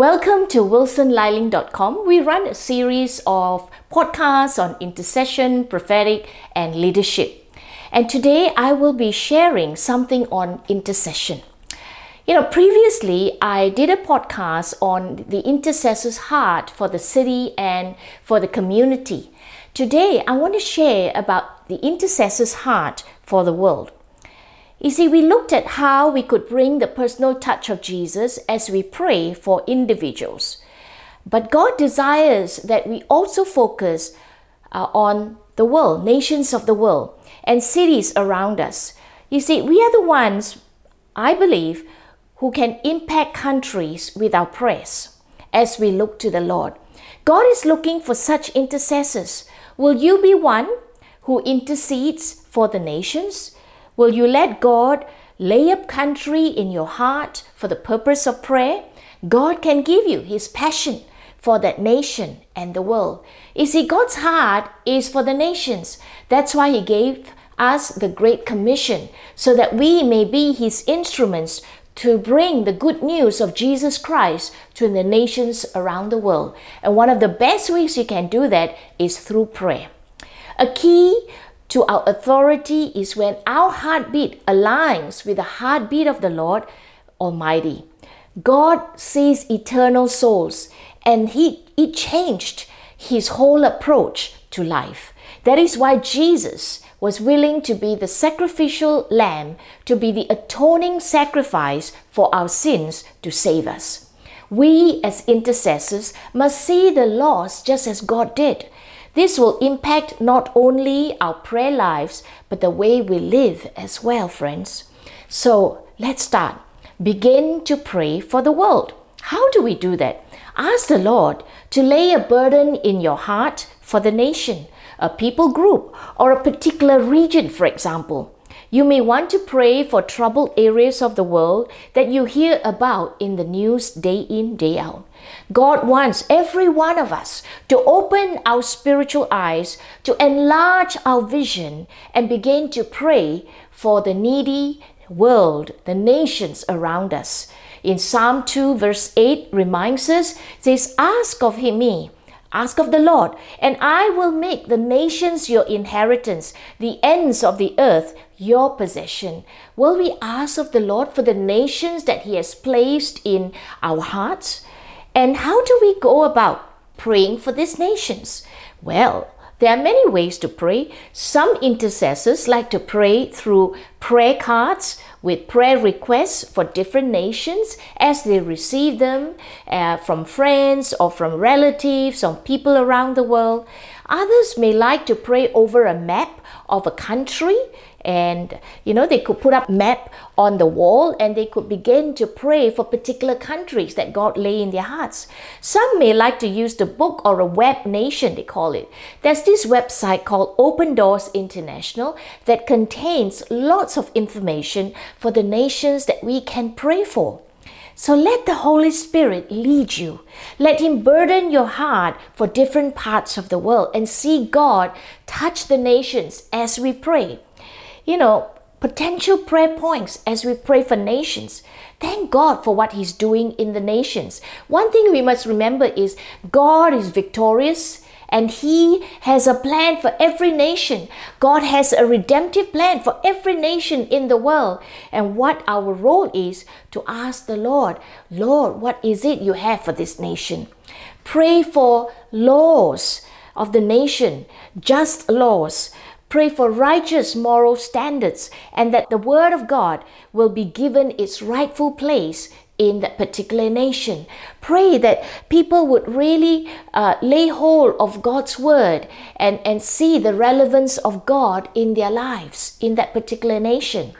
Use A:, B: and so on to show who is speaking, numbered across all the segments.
A: Welcome to wilsonliling.com. We run a series of podcasts on intercession, prophetic, and leadership. And today I will be sharing something on intercession. You know, previously I did a podcast on the intercessor's heart for the city and for the community. Today I want to share about the intercessor's heart for the world. You see, we looked at how we could bring the personal touch of Jesus as we pray for individuals. But God desires that we also focus uh, on the world, nations of the world, and cities around us. You see, we are the ones, I believe, who can impact countries with our prayers as we look to the Lord. God is looking for such intercessors. Will you be one who intercedes for the nations? Will you let God lay up country in your heart for the purpose of prayer? God can give you His passion for that nation and the world. You see, God's heart is for the nations. That's why He gave us the Great Commission, so that we may be His instruments to bring the good news of Jesus Christ to the nations around the world. And one of the best ways you can do that is through prayer. A key to our authority is when our heartbeat aligns with the heartbeat of the Lord Almighty. God sees eternal souls and he it changed his whole approach to life. That is why Jesus was willing to be the sacrificial lamb, to be the atoning sacrifice for our sins to save us. We as intercessors must see the lost just as God did. This will impact not only our prayer lives, but the way we live as well, friends. So let's start. Begin to pray for the world. How do we do that? Ask the Lord to lay a burden in your heart for the nation, a people group, or a particular region, for example. You may want to pray for troubled areas of the world that you hear about in the news day in, day out. God wants every one of us to open our spiritual eyes, to enlarge our vision, and begin to pray for the needy world, the nations around us. In Psalm 2, verse 8 reminds us, says, Ask of him me Ask of the Lord, and I will make the nations your inheritance, the ends of the earth your possession. Will we ask of the Lord for the nations that He has placed in our hearts? And how do we go about praying for these nations? Well, there are many ways to pray. Some intercessors like to pray through prayer cards with prayer requests for different nations as they receive them uh, from friends or from relatives or people around the world. Others may like to pray over a map of a country and you know they could put up map on the wall and they could begin to pray for particular countries that god lay in their hearts. Some may like to use the book or a web nation they call it. There's this website called open doors international that contains lots of information for the nations that we can pray for. So let the Holy Spirit lead you. Let Him burden your heart for different parts of the world and see God touch the nations as we pray you know, potential prayer points as we pray for nations. Thank God for what He's doing in the nations. One thing we must remember is God is victorious and He has a plan for every nation. God has a redemptive plan for every nation in the world. And what our role is to ask the Lord, Lord, what is it you have for this nation? Pray for laws of the nation, just laws Pray for righteous moral standards and that the Word of God will be given its rightful place in that particular nation. Pray that people would really uh, lay hold of God's Word and, and see the relevance of God in their lives in that particular nation.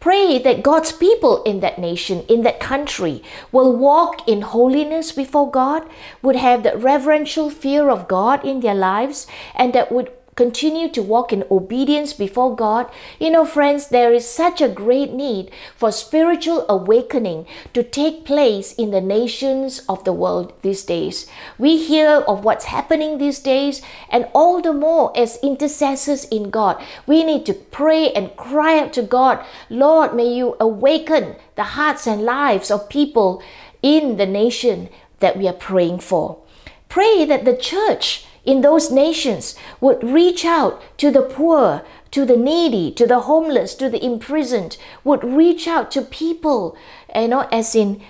A: Pray that God's people in that nation, in that country, will walk in holiness before God, would have the reverential fear of God in their lives, and that would continue to walk in obedience before God, you know, friends, there is such a great need for spiritual awakening to take place in the nations of the world these days. We hear of what's happening these days, and all the more as intercessors in God, we need to pray and cry out to God, Lord, may you awaken the hearts and lives of people in the nation that we are praying for. Pray that the church in those nations would reach out to the poor, to the needy, to the homeless, to the imprisoned, would reach out to people, you know, as in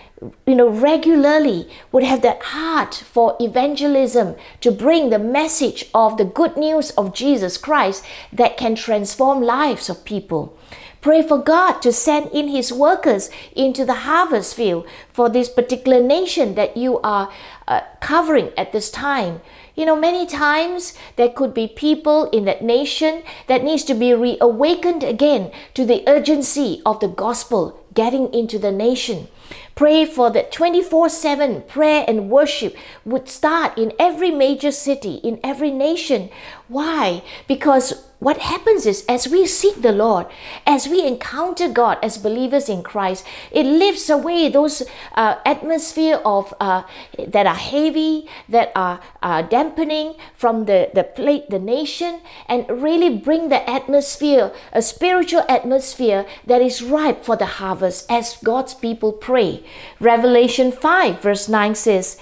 A: you know, regularly would have that heart for evangelism to bring the message of the good news of Jesus Christ that can transform lives of people. Pray for God to send in His workers into the harvest field for this particular nation that you are uh, covering at this time. You know, many times there could be people in that nation that needs to be reawakened again to the urgency of the gospel getting into the nation. Pray for that 24 7 prayer and worship would start in every major city, in every nation. Why? Because what happens is as we seek the Lord, as we encounter God as believers in Christ, it lifts away those uh, atmosphere of uh, that are heavy, that are uh, dampening from the the plate, the nation, and really bring the atmosphere, a spiritual atmosphere that is ripe for the harvest as God's people pray. Revelation five verse nine says,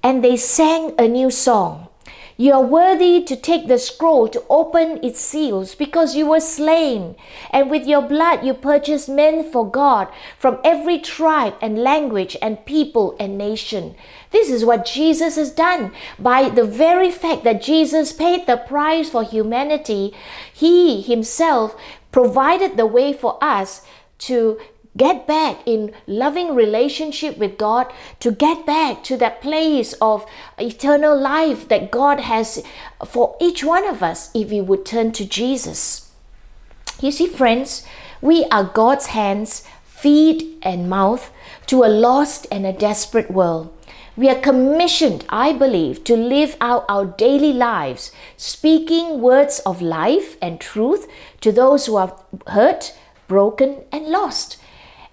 A: "And they sang a new song." You are worthy to take the scroll to open its seals because you were slain, and with your blood you purchased men for God from every tribe and language and people and nation. This is what Jesus has done. By the very fact that Jesus paid the price for humanity, He Himself provided the way for us to get back in loving relationship with God, to get back to that place of eternal life that God has for each one of us if we would turn to Jesus. You see, friends, we are God's hands, feet, and mouth to a lost and a desperate world. We are commissioned, I believe, to live out our daily lives, speaking words of life and truth to those who are hurt, broken, and lost.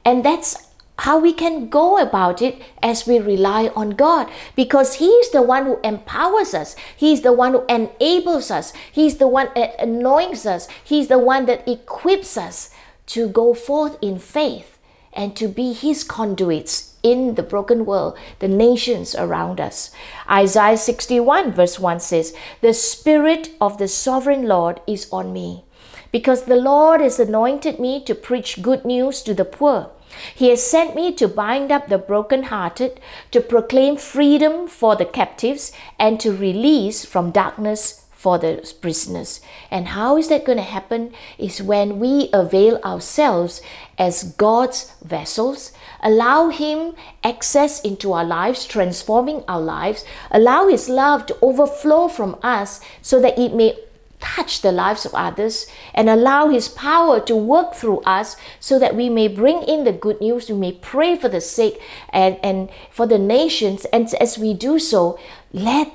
A: And that's how we can go about it as we rely on God because He's the one who empowers us, He's the one who enables us, He's the one that anoints us, He's the one that equips us to go forth in faith and to be His conduits in the broken world, the nations around us. Isaiah 61, verse 1 says, The Spirit of the Sovereign Lord is on me. Because the Lord has anointed me to preach good news to the poor. He has sent me to bind up the brokenhearted, to proclaim freedom for the captives, and to release from darkness for the prisoners. And how is that going to happen? Is when we avail ourselves as God's vessels, allow Him access into our lives, transforming our lives, allow His love to overflow from us so that it may touch the lives of others and allow His power to work through us so that we may bring in the good news, we may pray for the sick and, and for the nations. And as we do so, let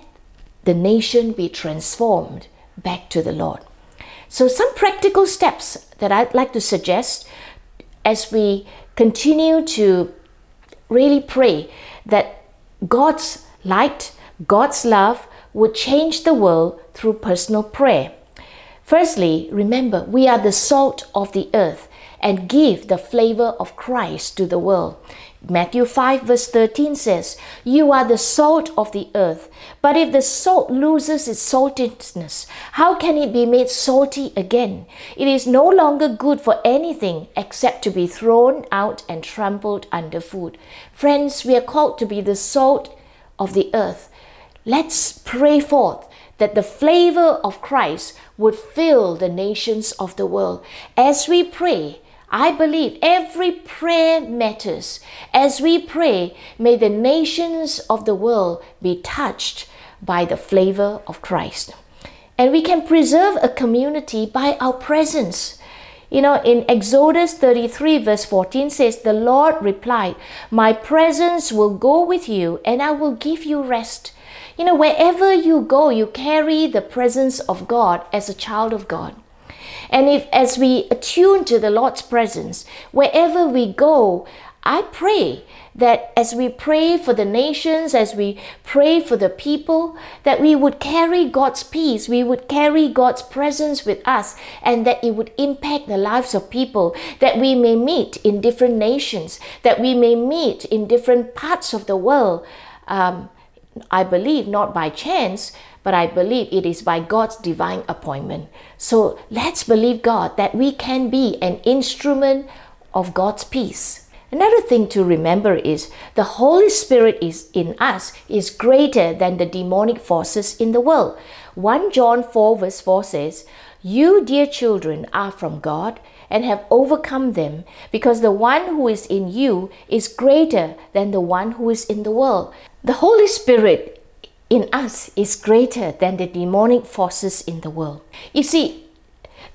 A: the nation be transformed back to the Lord. So, some practical steps that I'd like to suggest as we continue to really pray that God's light, God's love, would change the world through personal prayer. Firstly, remember, we are the salt of the earth and give the flavor of Christ to the world. Matthew 5, verse 13 says, You are the salt of the earth. But if the salt loses its saltiness, how can it be made salty again? It is no longer good for anything except to be thrown out and trampled underfoot. Friends, we are called to be the salt of the earth. Let's pray forth that the flavor of Christ would fill the nations of the world. As we pray, I believe every prayer matters. As we pray, may the nations of the world be touched by the flavor of Christ. And we can preserve a community by our presence. You know, in Exodus 33, verse 14 says, The Lord replied, My presence will go with you, and I will give you rest. You know, wherever you go, you carry the presence of God as a child of God. And if as we attune to the Lord's presence, wherever we go, I pray that as we pray for the nations, as we pray for the people, that we would carry God's peace, we would carry God's presence with us, and that it would impact the lives of people, that we may meet in different nations, that we may meet in different parts of the world um, I believe not by chance, but I believe it is by God's divine appointment. So let's believe God that we can be an instrument of God's peace. Another thing to remember is the Holy Spirit is in us is greater than the demonic forces in the world. 1 John 4 verse 4 says, You dear children are from God and have overcome them because the one who is in you is greater than the one who is in the world. The Holy Spirit in us is greater than the demonic forces in the world. You see,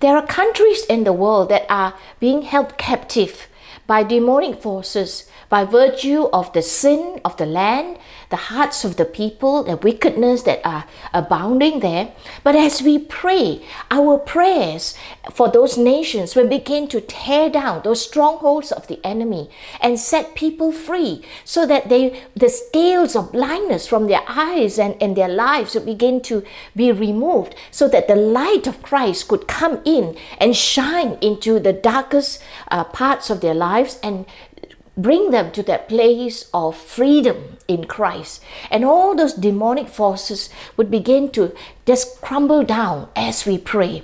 A: there are countries in the world that are being held captive by demonic forces by virtue of the sin of the land, the hearts of the people, the wickedness that are abounding there. But as we pray, our prayers for those nations will begin to tear down those strongholds of the enemy and set people free so that they the scales of blindness from their eyes and, and their lives will begin to be removed so that the light of Christ could come in and shine into the darkest uh, parts of their lives and bring them to that place of freedom in Christ. And all those demonic forces would begin to just crumble down as we pray.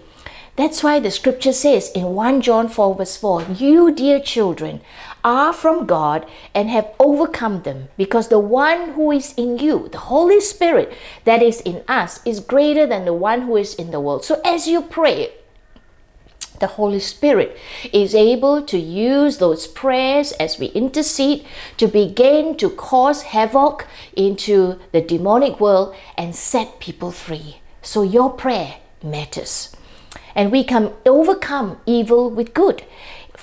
A: That's why the scripture says in 1 John 4, verse 4 You, dear children, are from God and have overcome them, because the one who is in you, the Holy Spirit that is in us, is greater than the one who is in the world. So as you pray, the Holy Spirit is able to use those prayers as we intercede to begin to cause havoc into the demonic world and set people free. So your prayer matters. And we can overcome evil with good.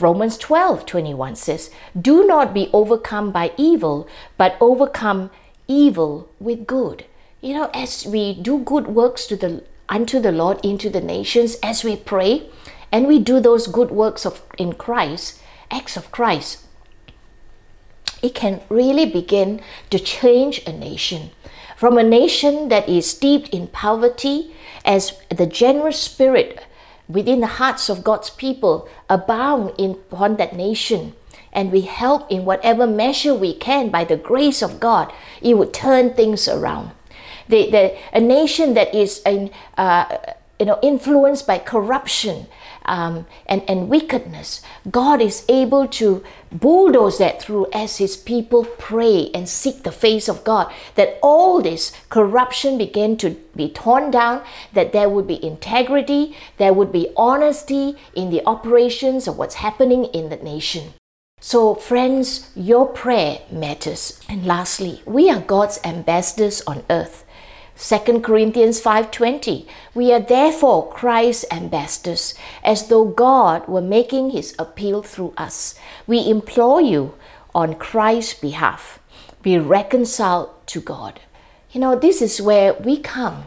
A: Romans 12 21 says, Do not be overcome by evil, but overcome evil with good. You know, as we do good works to the unto the Lord into the nations, as we pray, and we do those good works of in Christ, acts of Christ, it can really begin to change a nation. From a nation that is steeped in poverty, as the generous spirit within the hearts of God's people abound in upon that nation, and we help in whatever measure we can by the grace of God, it would turn things around. The, the, a nation that is in, uh, you know, influenced by corruption, um, and, and wickedness, God is able to bulldoze that through as His people pray and seek the face of God. That all this corruption begin to be torn down, that there would be integrity, there would be honesty in the operations of what's happening in the nation. So, friends, your prayer matters. And lastly, we are God's ambassadors on earth. 2 Corinthians 5:20 We are therefore Christ's ambassadors as though God were making his appeal through us. We implore you on Christ's behalf be reconciled to God. You know, this is where we come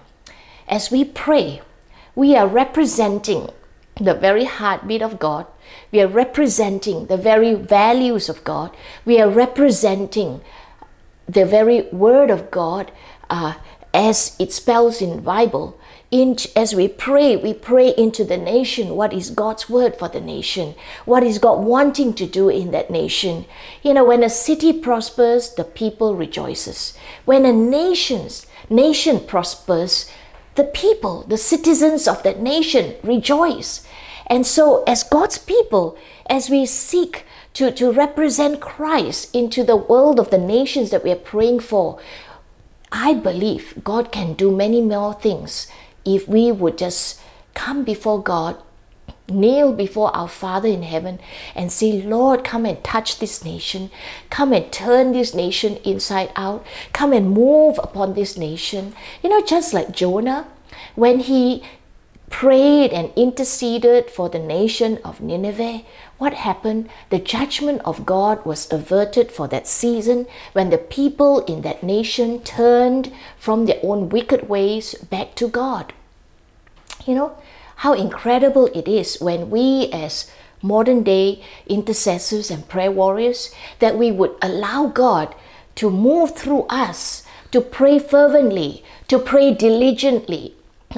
A: as we pray. We are representing the very heartbeat of God. We are representing the very values of God. We are representing the very word of God. Uh, as it spells in Bible. In, as we pray, we pray into the nation. What is God's word for the nation? What is God wanting to do in that nation? You know, when a city prospers, the people rejoices. When a nation's nation prospers, the people, the citizens of that nation rejoice. And so, as God's people, as we seek to, to represent Christ into the world of the nations that we are praying for, I believe God can do many more things if we would just come before God, kneel before our Father in heaven, and say, Lord, come and touch this nation. Come and turn this nation inside out. Come and move upon this nation. You know, just like Jonah, when he prayed and interceded for the nation of Nineveh, what happened? The judgment of God was averted for that season when the people in that nation turned from their own wicked ways back to God. You know, how incredible it is when we, as modern day intercessors and prayer warriors, that we would allow God to move through us, to pray fervently, to pray diligently,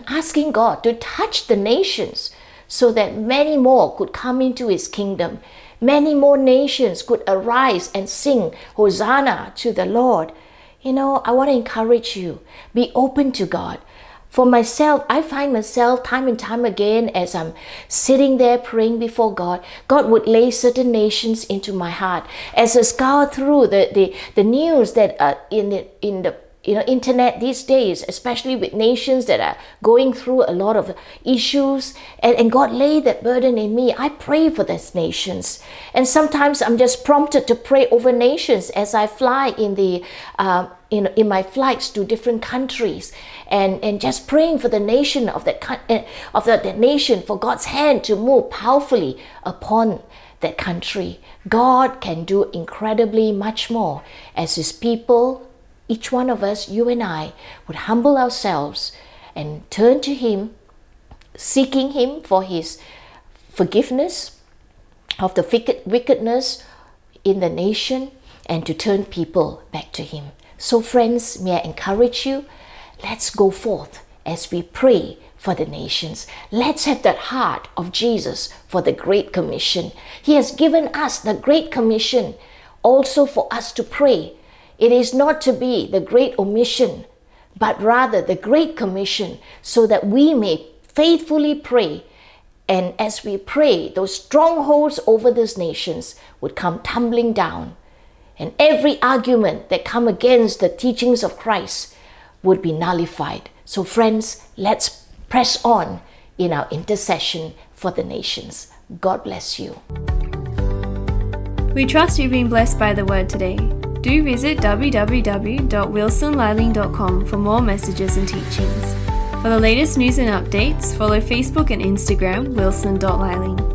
A: asking God to touch the nations so that many more could come into his kingdom. Many more nations could arise and sing Hosanna to the Lord. You know, I want to encourage you be open to God. For myself, I find myself time and time again as I'm sitting there praying before God, God would lay certain nations into my heart. As I scour through the, the, the news that are in the, in the you know internet these days especially with nations that are going through a lot of issues. And, and god laid that burden in me. I pray for these nations. And sometimes i'm just prompted to pray over nations as i fly in the uh, in, in my flights to different countries. And, and just praying for the nation of that eh, of the, the nation for God's hand to move powerfully upon that country. God can do incredibly much more as his people, each one of us, you and I, would humble ourselves and turn to him, seeking him for his forgiveness of the wickedness in the nation and to turn people back to him. So, friends, may I encourage you? Let's go forth as we pray for the nations. Let's have that heart of Jesus for the Great Commission. He has given us the Great Commission also for us to pray. It is not to be the Great Omission, but rather the Great Commission, so that we may faithfully pray. And as we pray, those strongholds over these nations would come tumbling down and every argument that come against the teachings of Christ would be nullified. So friends, let's press on in our intercession for the nations. God bless you.
B: We trust you've been blessed by the word today. Do visit www.wilsonliling.com for more messages and teachings. For the latest news and updates, follow Facebook and Instagram wilson.liling.